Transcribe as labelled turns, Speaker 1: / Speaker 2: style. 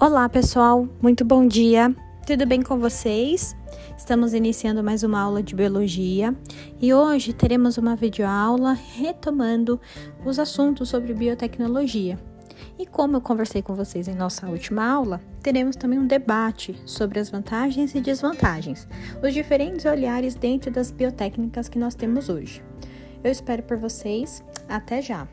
Speaker 1: Olá, pessoal, muito bom dia. Tudo bem com vocês? Estamos iniciando mais uma aula de biologia e hoje teremos uma videoaula retomando os assuntos sobre biotecnologia. E como eu conversei com vocês em nossa última aula, teremos também um debate sobre as vantagens e desvantagens, os diferentes olhares dentro das biotécnicas que nós temos hoje. Eu espero por vocês. Até já!